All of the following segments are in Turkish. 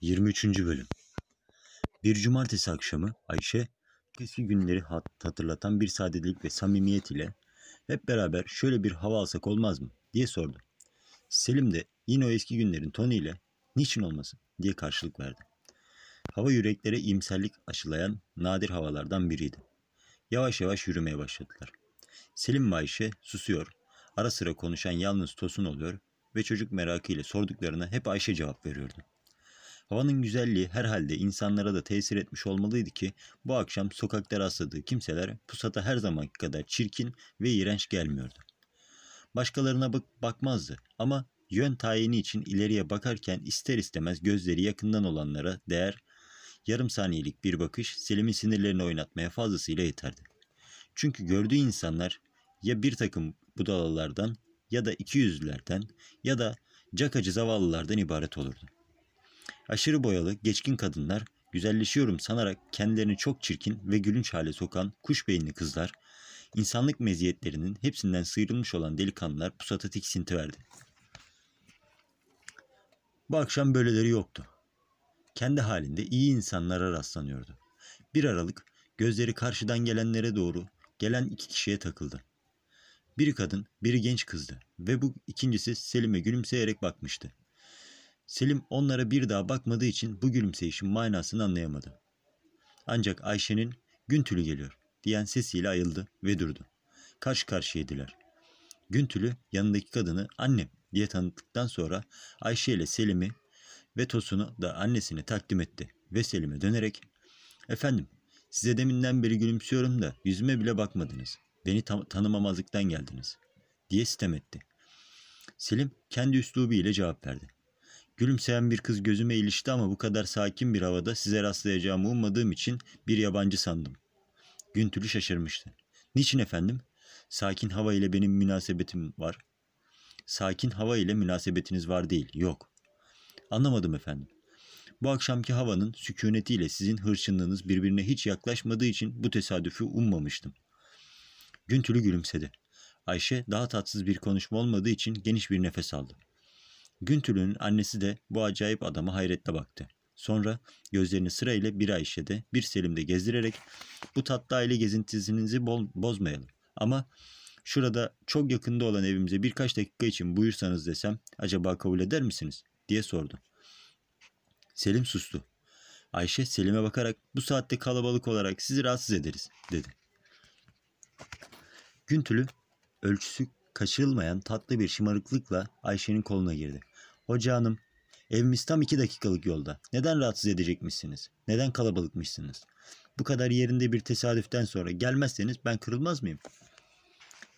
23. Bölüm Bir cumartesi akşamı Ayşe, eski günleri hat- hatırlatan bir sadelik ve samimiyet ile hep beraber şöyle bir hava alsak olmaz mı diye sordu. Selim de yine o eski günlerin tonu ile niçin olmasın diye karşılık verdi. Hava yüreklere iyimserlik aşılayan nadir havalardan biriydi. Yavaş yavaş yürümeye başladılar. Selim ve Ayşe susuyor, ara sıra konuşan yalnız Tosun oluyor ve çocuk merakıyla sorduklarına hep Ayşe cevap veriyordu. Havanın güzelliği herhalde insanlara da tesir etmiş olmalıydı ki bu akşam sokakta rastladığı kimseler pusata her zamanki kadar çirkin ve iğrenç gelmiyordu. Başkalarına bak bakmazdı ama yön tayini için ileriye bakarken ister istemez gözleri yakından olanlara değer yarım saniyelik bir bakış Selim'in sinirlerini oynatmaya fazlasıyla yeterdi. Çünkü gördüğü insanlar ya bir takım budalalardan ya da iki yüzlülerden ya da cakacı zavallılardan ibaret olurdu. Aşırı boyalı, geçkin kadınlar, güzelleşiyorum sanarak kendilerini çok çirkin ve gülünç hale sokan kuş beyinli kızlar, insanlık meziyetlerinin hepsinden sıyrılmış olan delikanlılar pusata tiksinti verdi. Bu akşam böyleleri yoktu. Kendi halinde iyi insanlara rastlanıyordu. Bir aralık gözleri karşıdan gelenlere doğru gelen iki kişiye takıldı. Biri kadın, biri genç kızdı ve bu ikincisi Selim'e gülümseyerek bakmıştı. Selim onlara bir daha bakmadığı için bu gülümseyişin manasını anlayamadı. Ancak Ayşe'nin Güntülü geliyor diyen sesiyle ayıldı ve durdu. Karşı karşıyaydılar. Güntülü yanındaki kadını annem diye tanıttıktan sonra Ayşe ile Selim'i ve Tosun'u da annesine takdim etti ve Selim'e dönerek ''Efendim size deminden beri gülümsüyorum da yüzüme bile bakmadınız. Beni tanımamazlıktan geldiniz.'' diye sitem etti. Selim kendi üslubu ile cevap verdi. Gülümseyen bir kız gözüme ilişti ama bu kadar sakin bir havada size rastlayacağımı ummadığım için bir yabancı sandım. Güntülü şaşırmıştı. Niçin efendim? Sakin hava ile benim münasebetim var. Sakin hava ile münasebetiniz var değil, yok. Anlamadım efendim. Bu akşamki havanın sükunetiyle sizin hırçınlığınız birbirine hiç yaklaşmadığı için bu tesadüfü ummamıştım. Güntülü gülümsedi. Ayşe daha tatsız bir konuşma olmadığı için geniş bir nefes aldı. Güntülü'nün annesi de bu acayip adama hayretle baktı. Sonra gözlerini sırayla bir Ayşe'de bir Selim'de gezdirerek bu tatlı aile gezintisinizi bozmayalım. Ama şurada çok yakında olan evimize birkaç dakika için buyursanız desem acaba kabul eder misiniz? diye sordu. Selim sustu. Ayşe Selim'e bakarak bu saatte kalabalık olarak sizi rahatsız ederiz dedi. Güntülü ölçüsü kaçırılmayan tatlı bir şımarıklıkla Ayşe'nin koluna girdi. Hoca hanım, evimiz tam iki dakikalık yolda. Neden rahatsız edecekmişsiniz? Neden kalabalıkmışsınız? Bu kadar yerinde bir tesadüften sonra gelmezseniz ben kırılmaz mıyım?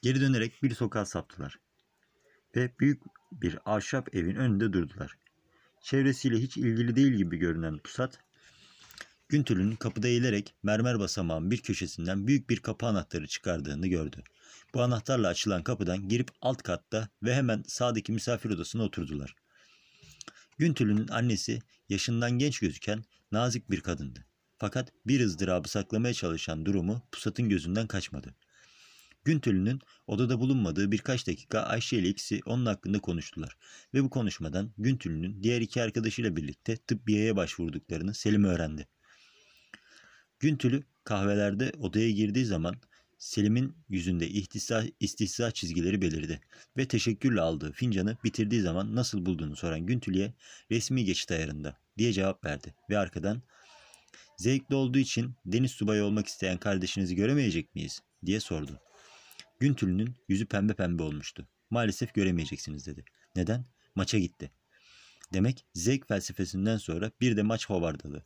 Geri dönerek bir sokağa saptılar. Ve büyük bir ahşap evin önünde durdular. Çevresiyle hiç ilgili değil gibi görünen pusat, Güntül'ün kapıda eğilerek mermer basamağın bir köşesinden büyük bir kapı anahtarı çıkardığını gördü. Bu anahtarla açılan kapıdan girip alt katta ve hemen sağdaki misafir odasına oturdular. Güntül'ün annesi yaşından genç gözüken nazik bir kadındı. Fakat bir ızdırabı saklamaya çalışan durumu pusatın gözünden kaçmadı. Güntül'ünün odada bulunmadığı birkaç dakika Ayşe ile ikisi onun hakkında konuştular. Ve bu konuşmadan Güntül'ünün diğer iki arkadaşıyla birlikte tıbbiyeye başvurduklarını Selim öğrendi. Güntülü kahvelerde odaya girdiği zaman Selim'in yüzünde ihtisa, istihza çizgileri belirdi ve teşekkürle aldığı fincanı bitirdiği zaman nasıl bulduğunu soran Güntülü'ye resmi geçit ayarında diye cevap verdi ve arkadan zevkli olduğu için deniz subayı olmak isteyen kardeşinizi göremeyecek miyiz diye sordu. Güntülü'nün yüzü pembe pembe olmuştu. Maalesef göremeyeceksiniz dedi. Neden? Maça gitti. Demek zevk felsefesinden sonra bir de maç hovardalı.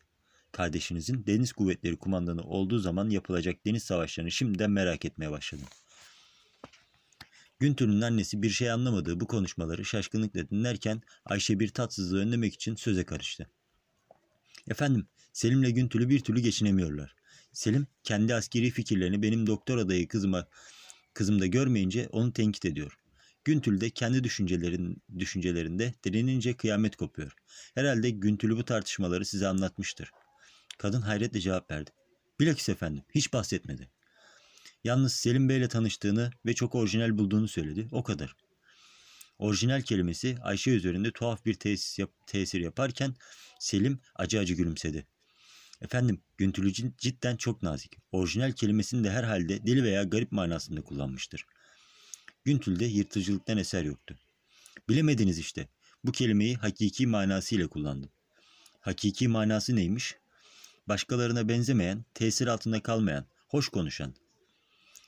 Kardeşinizin deniz kuvvetleri kumandanı olduğu zaman yapılacak deniz savaşlarını şimdiden merak etmeye başladım. Güntül'ün annesi bir şey anlamadığı bu konuşmaları şaşkınlıkla dinlerken Ayşe bir tatsızlığı önlemek için söze karıştı. Efendim, Selim'le Güntül'ü bir türlü geçinemiyorlar. Selim kendi askeri fikirlerini benim doktor adayı kızıma kızımda görmeyince onu tenkit ediyor. Güntül de kendi düşüncelerin, düşüncelerinde derinince kıyamet kopuyor. Herhalde Güntül'ü bu tartışmaları size anlatmıştır. Kadın hayretle cevap verdi. Bilakis efendim, hiç bahsetmedi. Yalnız Selim Bey'le tanıştığını ve çok orijinal bulduğunu söyledi, o kadar. Orijinal kelimesi Ayşe üzerinde tuhaf bir tesis yap- tesir yaparken Selim acı acı gülümsedi. Efendim, Güntülü cid- cidden çok nazik. Orijinal kelimesini de herhalde deli veya garip manasında kullanmıştır. Güntül'de yırtıcılıktan eser yoktu. Bilemediniz işte. Bu kelimeyi hakiki manasıyla kullandım. Hakiki manası neymiş? Başkalarına benzemeyen, tesir altında kalmayan, hoş konuşan.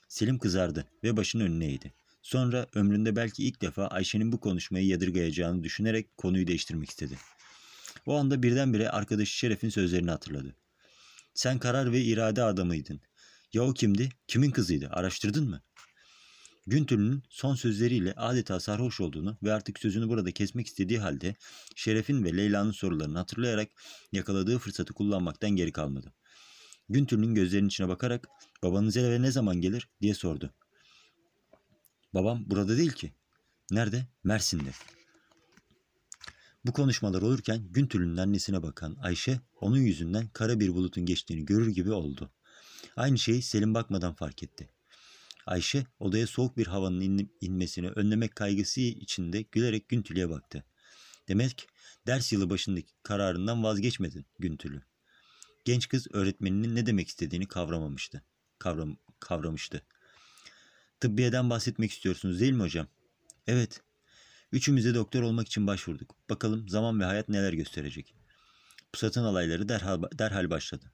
Selim kızardı ve başını önüne eğdi. Sonra ömründe belki ilk defa Ayşe'nin bu konuşmayı yadırgayacağını düşünerek konuyu değiştirmek istedi. O anda birdenbire arkadaşı Şeref'in sözlerini hatırladı. Sen karar ve irade adamıydın. Ya o kimdi? Kimin kızıydı? Araştırdın mı? Güntül'ün son sözleriyle adeta sarhoş olduğunu ve artık sözünü burada kesmek istediği halde Şeref'in ve Leyla'nın sorularını hatırlayarak yakaladığı fırsatı kullanmaktan geri kalmadı. Güntül'ün gözlerinin içine bakarak babanız eve ne zaman gelir diye sordu. Babam burada değil ki. Nerede? Mersin'de. Bu konuşmalar olurken Güntül'ün annesine bakan Ayşe onun yüzünden kara bir bulutun geçtiğini görür gibi oldu. Aynı şeyi Selim bakmadan fark etti. Ayşe odaya soğuk bir havanın in- inmesini önlemek kaygısı içinde gülerek Güntül'e baktı. Demek ders yılı başındaki kararından vazgeçmedin Güntül'ü. Genç kız öğretmeninin ne demek istediğini kavramamıştı. Kavram, kavramıştı. Tıbbiyeden bahsetmek istiyorsunuz değil mi hocam? Evet. Üçümüz de doktor olmak için başvurduk. Bakalım zaman ve hayat neler gösterecek. Pusat'ın alayları derhal, derhal başladı.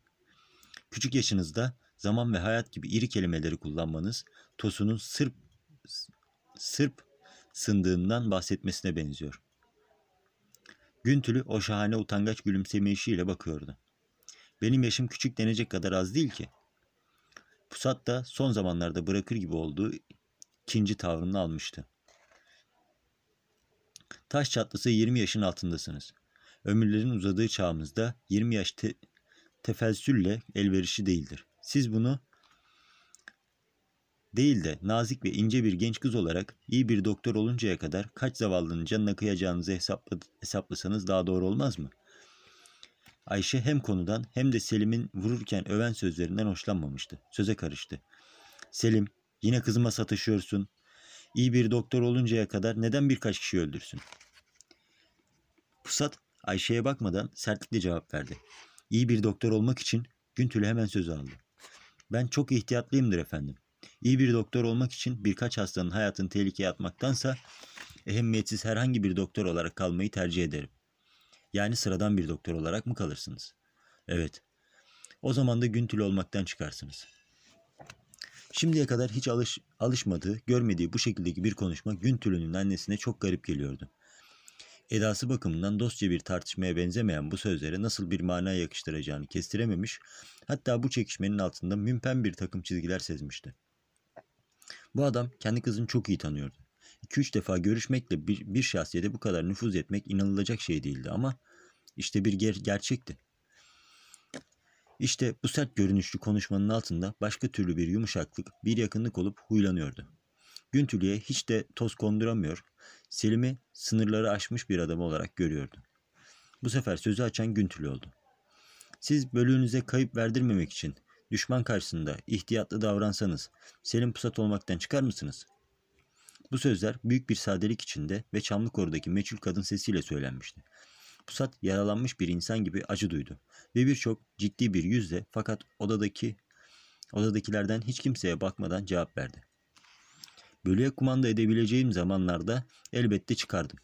Küçük yaşınızda zaman ve hayat gibi iri kelimeleri kullanmanız Tosun'un Sırp Sırp sındığından bahsetmesine benziyor. Güntülü o şahane utangaç gülümsemeyişiyle bakıyordu. Benim yaşım küçük denecek kadar az değil ki. Pusat da son zamanlarda bırakır gibi olduğu ikinci tavrını almıştı. Taş çatlasa 20 yaşın altındasınız. Ömürlerin uzadığı çağımızda 20 yaş te- tefelsülle elverişli değildir. Siz bunu değil de nazik ve ince bir genç kız olarak iyi bir doktor oluncaya kadar kaç zavallının canına kıyacağınızı hesapla, hesaplasanız daha doğru olmaz mı? Ayşe hem konudan hem de Selim'in vururken öven sözlerinden hoşlanmamıştı. Söze karıştı. Selim, yine kızıma sataşıyorsun. İyi bir doktor oluncaya kadar neden birkaç kişi öldürsün? Pusat Ayşe'ye bakmadan sertlikle cevap verdi. İyi bir doktor olmak için Güntül'ü hemen sözü aldı. Ben çok ihtiyatlıyımdır efendim. İyi bir doktor olmak için birkaç hastanın hayatını tehlikeye atmaktansa ehemmiyetsiz herhangi bir doktor olarak kalmayı tercih ederim. Yani sıradan bir doktor olarak mı kalırsınız? Evet. O zaman da Güntül olmaktan çıkarsınız. Şimdiye kadar hiç alış, alışmadığı, görmediği bu şekildeki bir konuşma Güntül'ün annesine çok garip geliyordu. Edası bakımından dostça bir tartışmaya benzemeyen bu sözlere nasıl bir mana yakıştıracağını kestirememiş, hatta bu çekişmenin altında mümpen bir takım çizgiler sezmişti. Bu adam kendi kızını çok iyi tanıyordu. 2-3 defa görüşmekle bir, bir şahsiyete bu kadar nüfuz etmek inanılacak şey değildi ama işte bir ger- gerçekti. İşte bu sert görünüşlü konuşmanın altında başka türlü bir yumuşaklık, bir yakınlık olup huylanıyordu. Güntülü'ye hiç de toz konduramıyor, Selim'i sınırları aşmış bir adam olarak görüyordu. Bu sefer sözü açan Güntülü oldu. Siz bölüğünüze kayıp verdirmemek için düşman karşısında ihtiyatlı davransanız Selim pusat olmaktan çıkar mısınız? Bu sözler büyük bir sadelik içinde ve Çamlıkoru'daki meçhul kadın sesiyle söylenmişti. Pusat yaralanmış bir insan gibi acı duydu ve birçok ciddi bir yüzle fakat odadaki odadakilerden hiç kimseye bakmadan cevap verdi. Bölüğe kumanda edebileceğim zamanlarda elbette çıkardım.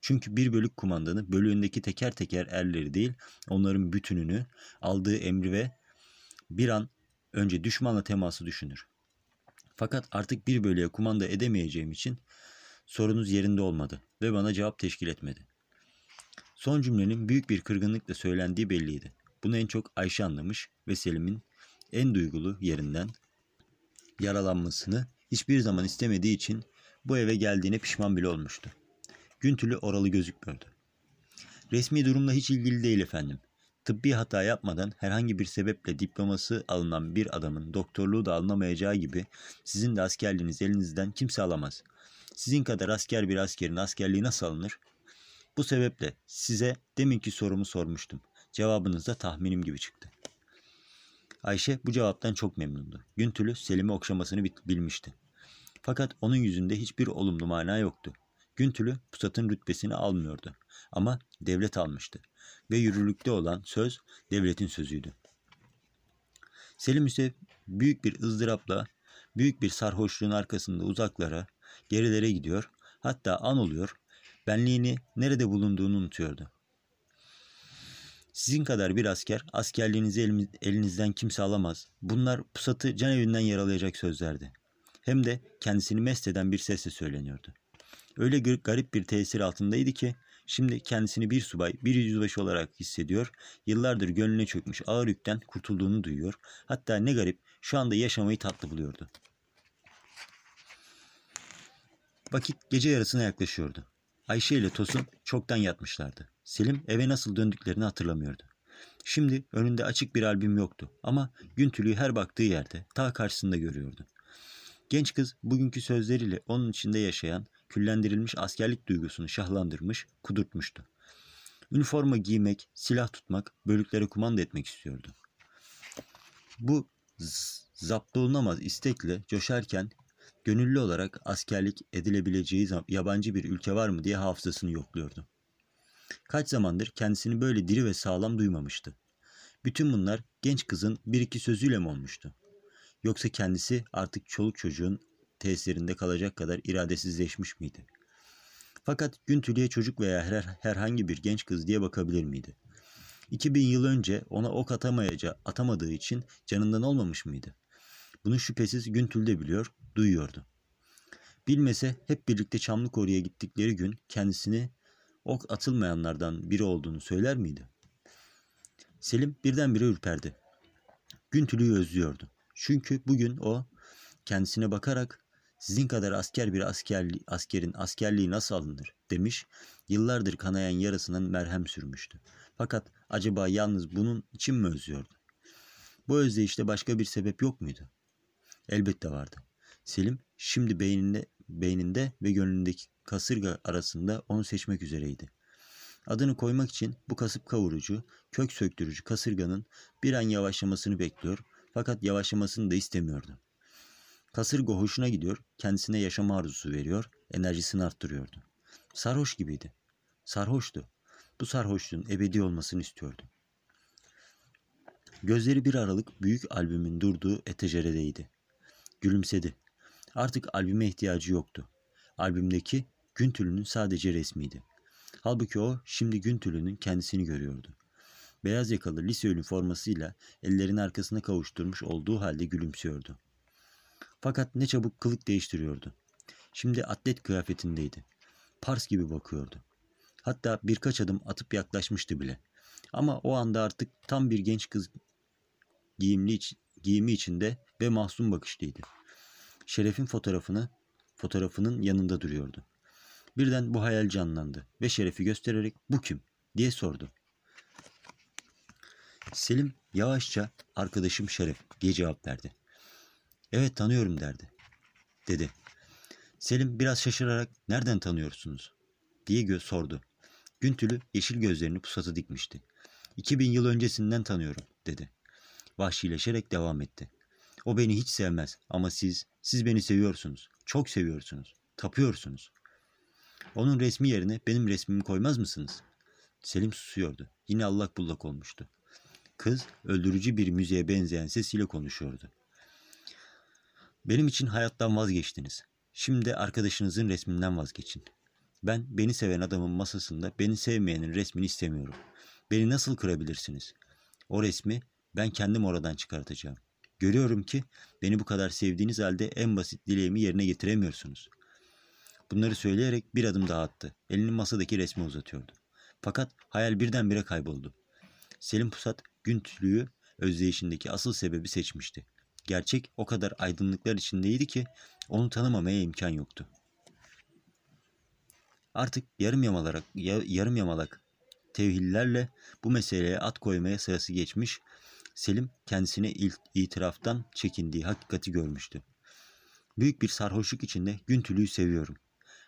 Çünkü bir bölük kumandanı bölüğündeki teker teker erleri değil, onların bütününü, aldığı emri ve bir an önce düşmanla teması düşünür. Fakat artık bir bölüğe kumanda edemeyeceğim için sorunuz yerinde olmadı ve bana cevap teşkil etmedi. Son cümlenin büyük bir kırgınlıkla söylendiği belliydi. Bunu en çok Ayşe anlamış ve Selim'in en duygulu yerinden yaralanmasını hiçbir zaman istemediği için bu eve geldiğine pişman bile olmuştu. Güntülü oralı gözükmüyordu. Resmi durumla hiç ilgili değil efendim. Tıbbi hata yapmadan herhangi bir sebeple diploması alınan bir adamın doktorluğu da alınamayacağı gibi sizin de askerliğiniz elinizden kimse alamaz. Sizin kadar asker bir askerin askerliği nasıl alınır? Bu sebeple size deminki sorumu sormuştum. Cevabınız da tahminim gibi çıktı. Ayşe bu cevaptan çok memnundu. Güntülü Selim'i okşamasını bilmişti. Fakat onun yüzünde hiçbir olumlu mana yoktu. Güntülü pusatın rütbesini almıyordu. Ama devlet almıştı. Ve yürürlükte olan söz devletin sözüydü. Selim ise büyük bir ızdırapla, büyük bir sarhoşluğun arkasında uzaklara, gerilere gidiyor. Hatta an oluyor, benliğini nerede bulunduğunu unutuyordu. Sizin kadar bir asker askerliğinizi elinizden kimse alamaz. Bunlar pusatı can evinden yaralayacak sözlerdi. Hem de kendisini mest eden bir sesle söyleniyordu. Öyle garip bir tesir altındaydı ki şimdi kendisini bir subay, bir yüzbaşı olarak hissediyor. Yıllardır gönlüne çökmüş ağır yükten kurtulduğunu duyuyor. Hatta ne garip şu anda yaşamayı tatlı buluyordu. Vakit gece yarısına yaklaşıyordu. Ayşe ile Tosun çoktan yatmışlardı. Selim eve nasıl döndüklerini hatırlamıyordu. Şimdi önünde açık bir albüm yoktu ama Güntülü'yü her baktığı yerde ta karşısında görüyordu. Genç kız bugünkü sözleriyle onun içinde yaşayan, küllendirilmiş askerlik duygusunu şahlandırmış, kudurtmuştu. Üniforma giymek, silah tutmak, bölüklere kumanda etmek istiyordu. Bu zaptolunamaz istekle coşarken gönüllü olarak askerlik edilebileceği yabancı bir ülke var mı diye hafızasını yokluyordu. Kaç zamandır kendisini böyle diri ve sağlam duymamıştı. Bütün bunlar genç kızın bir iki sözüyle mi olmuştu? Yoksa kendisi artık çoluk çocuğun tesirinde kalacak kadar iradesizleşmiş miydi? Fakat Güntülü'ye çocuk veya her, herhangi bir genç kız diye bakabilir miydi? 2000 yıl önce ona ok atamayacağı, atamadığı için canından olmamış mıydı? Bunu şüphesiz Güntül de biliyor, duyuyordu. Bilmese hep birlikte Çamlıkoru'ya gittikleri gün kendisini ok atılmayanlardan biri olduğunu söyler miydi? Selim birdenbire ürperdi. Güntülü'yü özlüyordu. Çünkü bugün o kendisine bakarak sizin kadar asker bir askerli, askerin askerliği nasıl alınır demiş. Yıllardır kanayan yarasından merhem sürmüştü. Fakat acaba yalnız bunun için mi özlüyordu? Bu özdeyişte başka bir sebep yok muydu? Elbette vardı. Selim şimdi beyninde, beyninde ve gönlündeki kasırga arasında onu seçmek üzereydi. Adını koymak için bu kasıp kavurucu, kök söktürücü kasırganın bir an yavaşlamasını bekliyor fakat yavaşlamasını da istemiyordu. Kasırga hoşuna gidiyor, kendisine yaşama arzusu veriyor, enerjisini arttırıyordu. Sarhoş gibiydi. Sarhoştu. Bu sarhoşluğun ebedi olmasını istiyordu. Gözleri bir aralık büyük albümün durduğu etajeredeydi. Gülümsedi. Artık albüme ihtiyacı yoktu. Albümdeki Güntül'ünün sadece resmiydi. Halbuki o şimdi Güntül'ünün kendisini görüyordu. Beyaz yakalı lise üniformasıyla ellerini arkasına kavuşturmuş olduğu halde gülümsüyordu. Fakat ne çabuk kılık değiştiriyordu. Şimdi atlet kıyafetindeydi. Pars gibi bakıyordu. Hatta birkaç adım atıp yaklaşmıştı bile. Ama o anda artık tam bir genç kız giyimli giyimi içinde ve mahzun bakışlıydı. Şeref'in fotoğrafını fotoğrafının yanında duruyordu. Birden bu hayal canlandı ve Şeref'i göstererek bu kim diye sordu. Selim yavaşça arkadaşım Şeref diye cevap verdi. Evet tanıyorum derdi. Dedi. Selim biraz şaşırarak nereden tanıyorsunuz diye gö sordu. Güntülü yeşil gözlerini pusatı dikmişti. 2000 yıl öncesinden tanıyorum dedi. Vahşileşerek devam etti. O beni hiç sevmez ama siz, siz beni seviyorsunuz. Çok seviyorsunuz. Tapıyorsunuz. Onun resmi yerine benim resmimi koymaz mısınız? Selim susuyordu. Yine allak bullak olmuştu. Kız öldürücü bir müziğe benzeyen sesiyle konuşuyordu. Benim için hayattan vazgeçtiniz. Şimdi arkadaşınızın resminden vazgeçin. Ben beni seven adamın masasında beni sevmeyenin resmini istemiyorum. Beni nasıl kırabilirsiniz? O resmi ben kendim oradan çıkartacağım. Görüyorum ki beni bu kadar sevdiğiniz halde en basit dileğimi yerine getiremiyorsunuz. Bunları söyleyerek bir adım daha attı. Elini masadaki resme uzatıyordu. Fakat hayal birdenbire kayboldu. Selim Pusat Güntülüğü özdeyişindeki asıl sebebi seçmişti. Gerçek o kadar aydınlıklar içindeydi ki onu tanımamaya imkan yoktu. Artık yarım yamalarak, yarım yamalak tevhillerle bu meseleye at koymaya sırası geçmiş, Selim kendisine ilk itiraftan çekindiği hakikati görmüştü. Büyük bir sarhoşluk içinde Güntülü'yü seviyorum.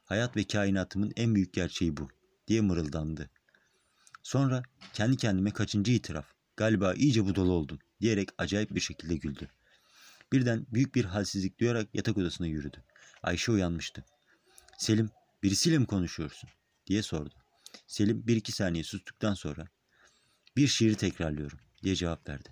Hayat ve kainatımın en büyük gerçeği bu diye mırıldandı. Sonra kendi kendime kaçıncı itiraf, galiba iyice budala oldum diyerek acayip bir şekilde güldü. Birden büyük bir halsizlik duyarak yatak odasına yürüdü. Ayşe uyanmıştı. Selim Birisiyle mi konuşuyorsun? diye sordu. Selim bir iki saniye sustuktan sonra bir şiiri tekrarlıyorum diye cevap verdi.